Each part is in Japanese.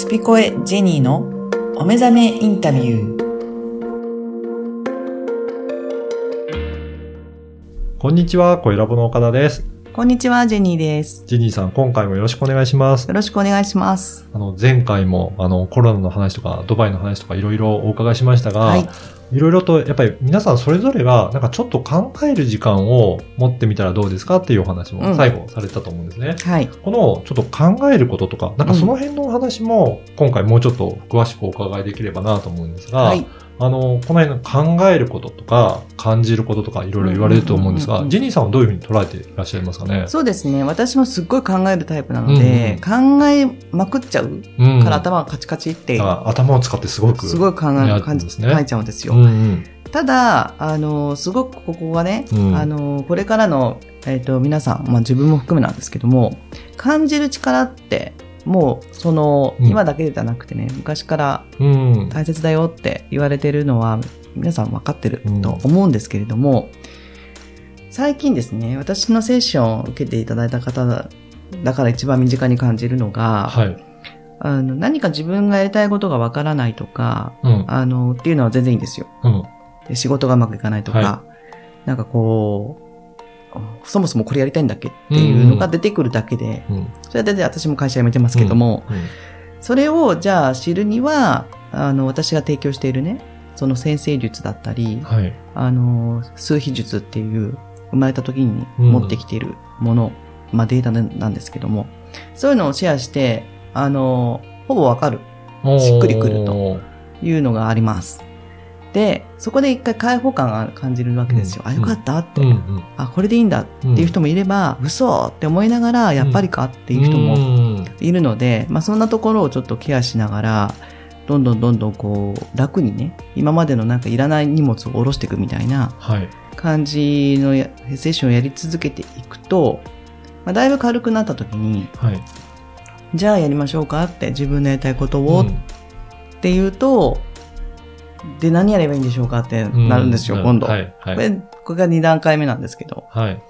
スピコエジェニーのお目覚めインタビュー。こんにちは、小ラボの岡田です。こんにちは、ジェニーです。ジェニーさん、今回もよろしくお願いしますよ。ろしくお願いします。あの、前回も、あの、コロナの話とか、ドバイの話とか、いろいろお伺いしましたが、はい。いろいろと、やっぱり皆さんそれぞれが、なんかちょっと考える時間を持ってみたらどうですかっていうお話うんも最後されてたと思うんですね。はい。この、ちょっと考えることとか、なんかその辺のお話も、今回もうちょっと詳しくお伺いできればなと思うんですが、はい。あの、この辺の考えることとか、感じることとか、いろいろ言われると思うんですが、うんうんうんうんジェニーさんはどういうふうに捉えていらっしゃいますかね？そうですね。私もすっごい考えるタイプなので、考えまくっちゃううんから頭がカチカチって、あ頭を使ってすごく。すごい考えやる感じ、ね書いちゃうんですよ。うんうん。ただ、あの、すごくここがね、うんあの、これからの、えっ、と、皆さん、まあ自分も含めなんですけども、感じる力って、もう、その、うん今だけじゃなくてね、昔からうん。大切だよって言われてるのは、皆さん分かってると思うんですけれども、最近ですね、私のセッションを受けていただいた方だだから一番身近に感じるのが、はい。あの何か自分がやりたいことが分からないとか、うん。あの、っていうのは全然いいんですよ。うん。で仕事がうまくいかないとか、はなんかこう、そもそもこれやりたいんだっけっていうのが出てくるだけで、うん。それで私も会社辞めてますけども、うんそれをじゃあ知るには、あの、私が提供しているね、その先生術だったり、はい。あの、数秘術っていう、生まれた時にうん持ってきているもの、まあデータなんですけども、そういうのをシェアして、あの、ほぼわかるしっくりくると。いうのがあります。で、そこで一回開放感が感じるわけですよ。うんあ、よかったって、うんうん。あ、これでいいんだっていう人もいれば、嘘って思いながら、やっぱりかっていう人もも。いるので、まあそんなところをちょっとケアしながら、どんどんどんどんこう、楽にね、今までのなんかいらない荷物を下ろしていくみたいなはい。感じのやセッションをやり続けていくと、まあ、だいぶ軽くなった時に、はい。じゃあやりましょうかって自分のやりたいことをっうんていうと、で、何やればいいんでしょうかってなるんですよ、う今度。はい。はい。これ、これが2段階目なんですけど。はい。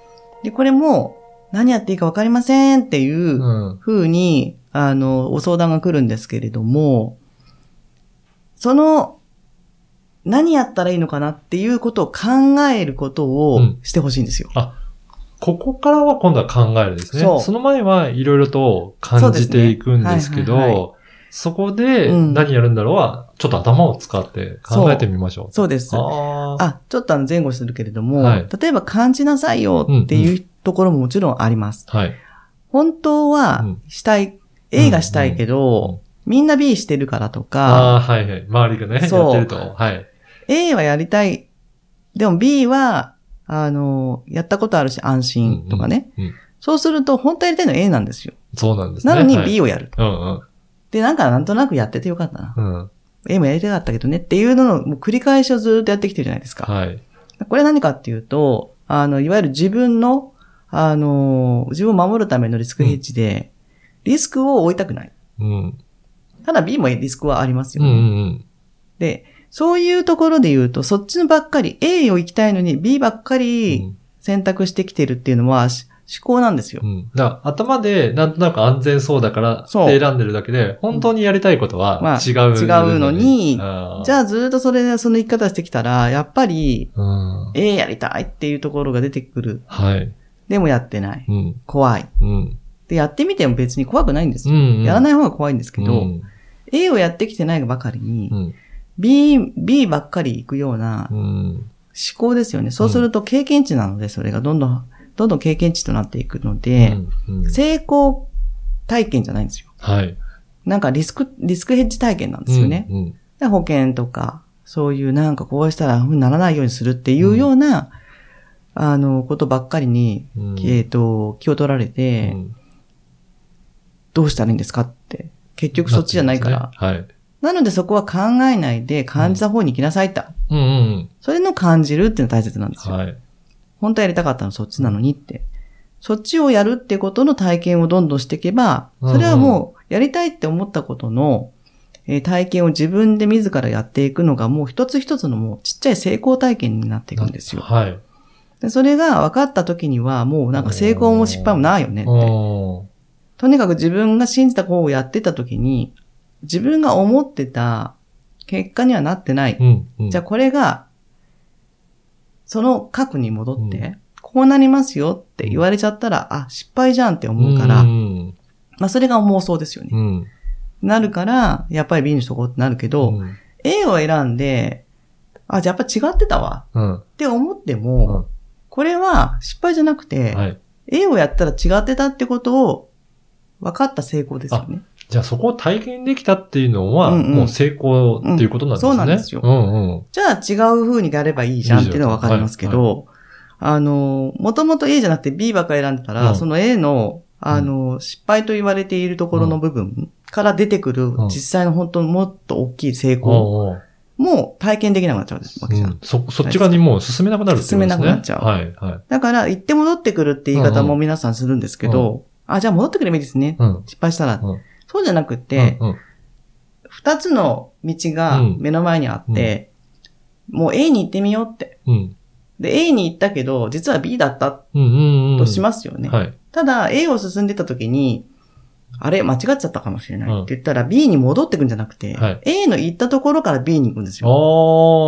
で、これも、何やっていいか分かりませんっていううん風に、あの、お相談が来るんですけれども、その、何やったらいいのかなっていうことを考えることをうんしてほしいんですよ。ここからは今度は考えるですね。そうその前はいろいろと感じていくんですけど、そこでうん何やるんだろうは、ちょっと頭を使って考えてみましょう。そうです。あちょっとあの前後するけれども、はい例えば感じなさいよっていうところももちろんあります。はい。本当はうんしたい、A がしたいけど、うんうんみんな B してるからとあか、あ、はいはい。周りがね、やそうってると。はい。A はやりたい。でも B は、あの、やったことあるし安心とかね。うんうん。そうすると、本当やりたいのは A なんですよ。そうなんですね。なのにはい B をやる。うんうん。で、なんかなんとなくやっててよかったな。うん。A もやりたかったけどねっていうののもう繰り返しをずっとやってきてるじゃないですか。はい。これは何かっていうと、あの、いわゆる自分の、あの、自分を守るためのリスクヘッジで、リスクを負いたくない。うん。ただ B もリスクはありますようんうね。んで、そういうところで言うと、そっちのばっかり、A を行きたいのに B ばっかうりん。選択してきてるっていうのは、し思考なんですよう。ん。だから頭でなんとなく安全そうだからって選んでるだけで、本当にやりたいことはまあ違う、違うのにあじゃあずっとそれで、その生き方してきたら、やっぱり、あ。うん。A やりたいっていうところが出てくる。はい。でもやってない。うん。怖い。うん。で、やってみても別に怖くないんですよ。うん。やらない方が怖いんですけど、うん。A をやってきてないばかりに、うん。B、B ばっかり行くようなうん。思考ですよね。そうすると経験値なので、それがどんどん、どんどん経験値となっていくので、うん、成功体験じゃないんですよ。はい。なんかリスク、リスクヘッジ体験なんですよね。うん。うんで保険とか、そういうなんかこうしたらふうにならないようにするっていうような、あの、ことばっかりに、うんえっ、と、気を取られて、うんどうしたらいいんですかって。結局そっちじゃないから。はい。なのでそこは考えないで感じた方に行きなさいと。うんうんそれの感じるっていうのが大切なんでうん。すよ。はい。本当はやりたかったのはそっちなのにって。そっちをやるってことの体験をどんどんしていけば、それはもうやりたいって思ったことの、えー体験を自分で自らやっていくのがもう一つ一つのもうちっちゃい成功体験になっていくんですよ。はい。でそれが分かった時にはもうなんか成功も失敗もないよねって。とにかく自分が信じた方をやってた時に、自分が思ってた結果にはなってない。うん。うん。じゃあこれが、その核に戻って、うこうなりますよって言われちゃったら、あ、失敗じゃんって思うから、うん。まあそれが妄想ですよね。うん。なるから、やっぱり B にしとこうってなるけど、うん。A を選んで、あ、じゃあやっぱ違ってたわうん。って思っても、これは失敗じゃなくて、はい。A をやったら違ってたってことを分かった成功ですよね。じゃあそこを体験できたっていうのは、うんうんもう成功っていうことなんですね。うんそうなんですようんうん。じゃあ違う風にやればいいじゃんっていうのは分かりますけど、あの、もともと A じゃなくて B ばっかり選んでたら、うんその A の、あの、失敗と言われているところの部分から出てくるうん実際の本当もっと大きい成お功も体験できなくなっちゃうわけじゃん。うんそ、そっち側にもう進めなくなるってことですね。進めなくなっちゃうはい、はい。だから、行って戻ってくるって言い方も皆さんするんですけど、あ、じゃあ戻ってくればいいですね。うん。失敗したら。うんそうじゃなくて、うん、二つの道がうん目の前にあって、もう A に行ってみようって。うん。で、A に行ったけど、実は B だったうん、うん、うん。としますよね。はい。ただ、A を進んでた時に、あれ、間違っちゃったかもしれないって言ったら、B に戻ってくんじゃなくて、はい A の行ったところから B に行くんですよ。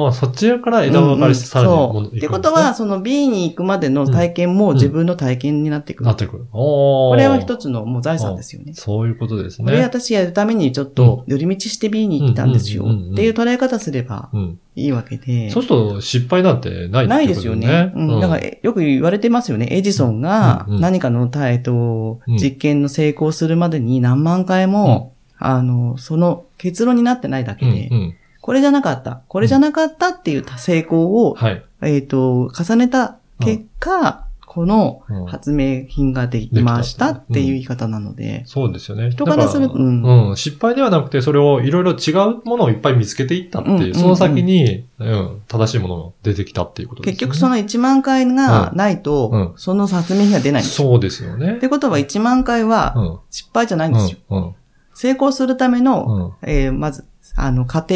ああ、そちらから枝分かれしてさらにうんうん戻そう。ってことは、、その B に行くまでの体験も自分の体験になっていく。なってくる。おこれは一つ。つのもう財産ですよね。そういうことですこれね。私やるためにちょっと寄り道して B に行ったんですようんうんうんうんっていう捉え方すればうん。いいわけで。そうすると失敗なんてないないですよね。うん。だから、えよく言われてますよね。エジソンが何かの、たえっとうん、実験の成功するまでに何万回も、あの、その結論になってないだけうん、でう、ん。これじゃなかった、これじゃなかったっていう成功を、はい。えっと、重ねた結果、このうん発明品ができましたっていう言い方なので、そうですよね。人からするとうんうん。失敗ではなくて、それをいろいろ違うものをいっぱい見つけていったっていう、うんうんうんその先に、うん、正しいものが出てきたっていうことですね。結局その1万回がないと、うんその発明品が出ないんですよ。そうですよねっ。てことは1万回はうん。失敗じゃないんですよ。うん。うん。成功するための、うん。えーまず、あの、過程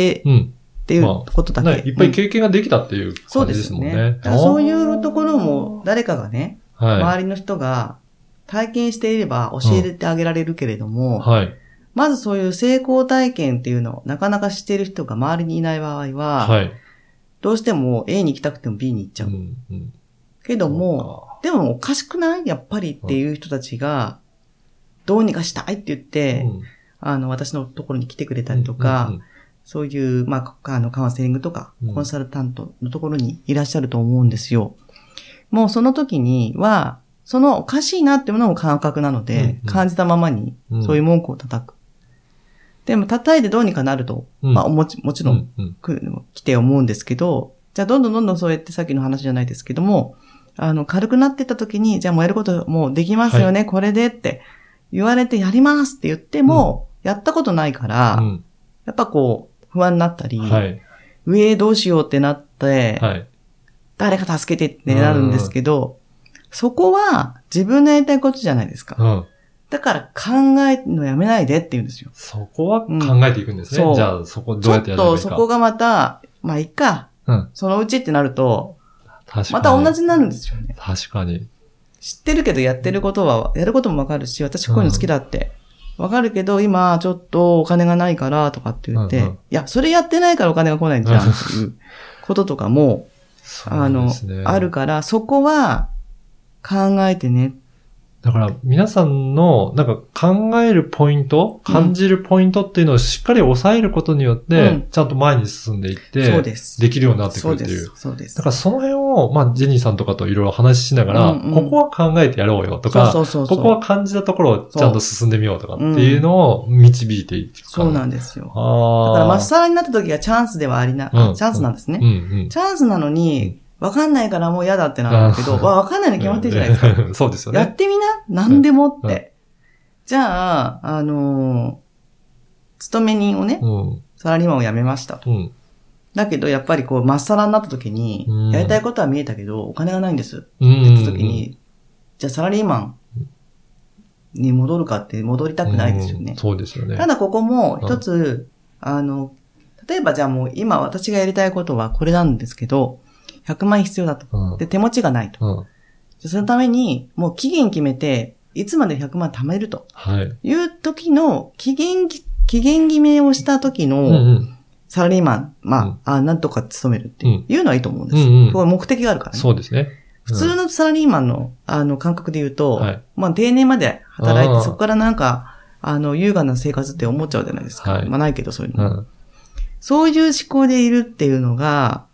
っうん。ていうことだけ。ね、いっぱいうん経験ができたっていうそう感じですもんね。ですよね。そういうところも誰かがね、はい。周りの人が体験していれば教えてあげられるけれども、はい。まずそういう成功体験っていうのをなかなか知っている人が周りにいない場合は、はい。どうしても A に行きたくても B に行っちゃう。うん。うん。けども、でもおかしくない？やっぱりっていう人たちが、どうにかしたいって言って、うんあの、私のところに来てくれたりとか、うんそういう、まあ、あの、カウンセリングとかうん、コンサルタントのところにいらっしゃると思うんですよ。もうその時には、そのおかしいなっていうものも感覚なので、うんうん。感じたままにうん、そういう文句を叩く。でも、叩いてどうにかなると、うん。まあ、もちもちろん、来て思うんですけど、じゃあどんどんどんどんそうやってさっきの話じゃないですけども、あの、軽くなってった時に、じゃあもうやることもうできますよね、これでって言われてやりますって言っても、やったことないから、うん。やっぱこう、不安になったり、はい。上どうしようってなって、はい。誰か助けてってなるんですけど、そこは自分のやりたいことじゃないですか。うん。だから考えるのやめないでって言うんですよ。そこは考えていくんですね。うんじゃあ、そこちょっどうやってやればいいとか。そこがまた、まあいいか、うん。そのうちってなると。また同じになるんですよね。確かに。知ってるけどやってることは、やることもわかるし、私こういうの好きだって。わかるけど、今ちょっとお金がないからとかって言って、うんうんいや、それやってないからお金が来ないんじゃんっていうこととかも、あの、あるから、そこは考えてね。だから、皆さんの、なんか考えるポイント、感じるポイントっていうのをしっかり抑えることによって、うんちゃんと前に進んでいって、そうです。できるようになってくるっていう。す。そうですだ。からその辺を、まあ、ジェニーさんとかといろいろ話ししながら、ここは考えてやろうよとか。ここは感じたところをちゃんと進んでみようとかっていうのを導いていく。そうなんですよ。だから、まっさらになった時がチャンスではありな、チャンスなんですね。チャンスなのに、わかんないからもう嫌だってなるけど、うんわわかんないの決まってるじゃないですか。か。そうですよね。やってみな？何でもって。うんじゃあ、あのー勤め人をね、うん。サラリーマンを辞めましたと。うん。だけど、やっぱりこう、まっさらになった時に、うんやりたいことは見えたけど、お金がないんです。ってうん。言った時に、じゃあサラリーマンに戻るかって戻りたくないですよねうん。そうですよね。ただここも一つ、あの、例えばじゃあもう今私がやりたいことはこれなんですけど、100万円必要だと。うん。で、手持ちがないと。うん。そのために、もう期限決めて、いつまで100万貯めるとはい。いう時の期限期限決めをした時うんうのん。サラリーマン、まあ、うんあなんとか勤めるってうんいうのはいいと思うんです。うんうんこう目的があるからね。そうですね。普通のサラリーマンの、あの、感覚で言うと、はいまあ、定年まで働いあーて、そこからなんか、あの、優雅な生活って思っちゃうじゃないですか。はいまあ、ないけど、そういう。うん。そういう思考でいるっていうのが、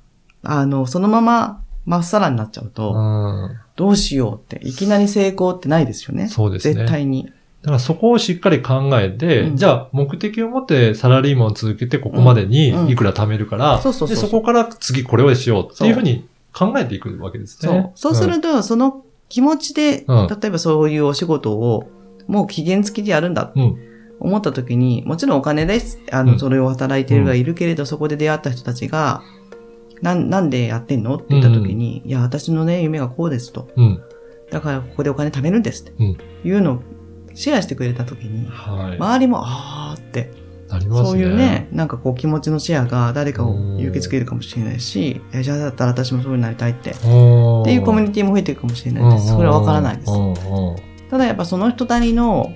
あの、そのまま、まっさらになっちゃうと、うん。どうしようって、いきなり成功ってないですよね。そうですね絶対に。だからそこをしっかり考えて、うんじゃあ目的を持ってサラリーマンを続けてここまでにうんいくら貯めるから、そこから次これをしようっていうふうに考えていくわけですね。そう。そうすると、その気持ちで、うん例えばそういうお仕事を、もう期限付きでやるんだ。思った時に、もちろんお金です。あの、うんそれを働いてるがいるけれど、そこで出会った人たちが、なん、なんでやってんの？って言った時に、いや、私のね、夢がこうですと。うん。だからここでお金貯めるんですって。うんいうのをシェアしてくれた時に、はい。周りも、あーって、ね。そういうね、なんかこう気持ちのシェアが誰かを勇気づけるかもしれないし、えじゃあだったら私もそういうになりたいって。っっていうコミュニティも増えていくかもしれないです。それはわからないですう。んうんただやっぱその人なりの、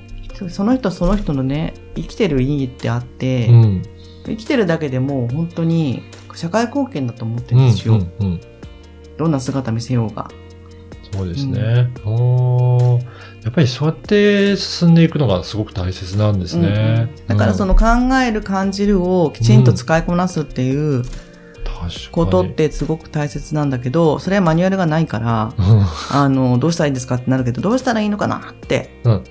その人その人のね、生きてる意義ってあって、うん。生きてるだけでもう本当に社会貢献だと思ってうん。るんですよ。うんうんどんな姿見せようが。そうですね。おーやっぱりそうやって進んでいくのがすごく大切なんですね。うんうんだからその、の考える感じるをきちんと使いこなすっていう確かにことってすごく大切なんだけど、それはマニュアルがないから、うんあの、どうしたらいいんですかってなるけど、どうしたらいいのかなってうん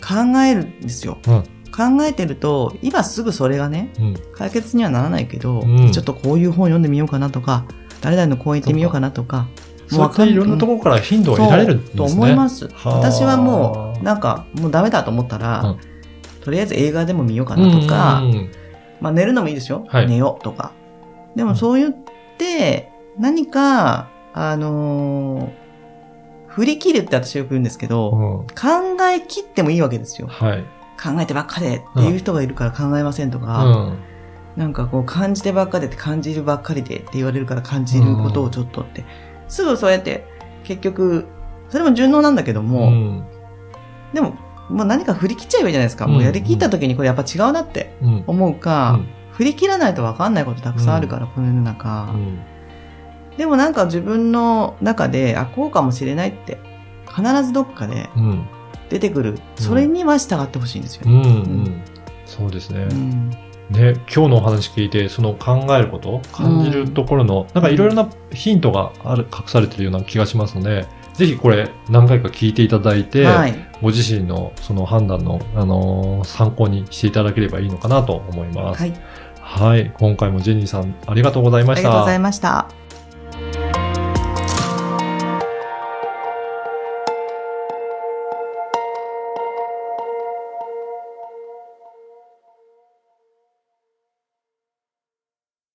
考えるんですよ。うん考えてると、今すぐそれがね、うん解決にはならないけど、うんちょっとこういう本読んでみようかなとか、誰々の講演行ってみようかなとか、そうやっていろんなところから頻度を得られるんですね。と思います。はあ私はもう、なんか、もうダメだと思ったら、うんとりあえず映画でも見ようかなとか、まあ寝るのもいいですよ。はい寝ようとか。でもそう言って、何か、あのー振り切るって私よく言うんですけど、うん考え切ってもいいわけですよ。はい。考えてばっかでっていう人がいるから考えませんとうか、ん。なんかこう感じてばっかでって感じるばっかりでって言われるから感じることをちょっとって。すぐそうやって結局、それも順応なんだけども、うんでも、もう何か振り切っちゃえばいいじゃないですか。もうやりきった時にこれやっぱ違うなってうん思うか、うん振り切らないと分かんないことたくさんあるから、この世の中。うんでもなんか自分の中で、あ、こうかもしれないって、必ずどっかでうん出てくる。それには従ってほしいんですよね。うんうんそうですね。うんね、今日のお話聞いて、その考えること、感じるところの、なんかいろいろなヒントがある、隠されてるような気がしますので、ぜひこれ何回か聞いていただいて、はい。ご自身のその判断の、あのー参考にしていただければいいのかなと思います。はい。はい。今回もジェニーさんありがとうございました。ありがとうございました。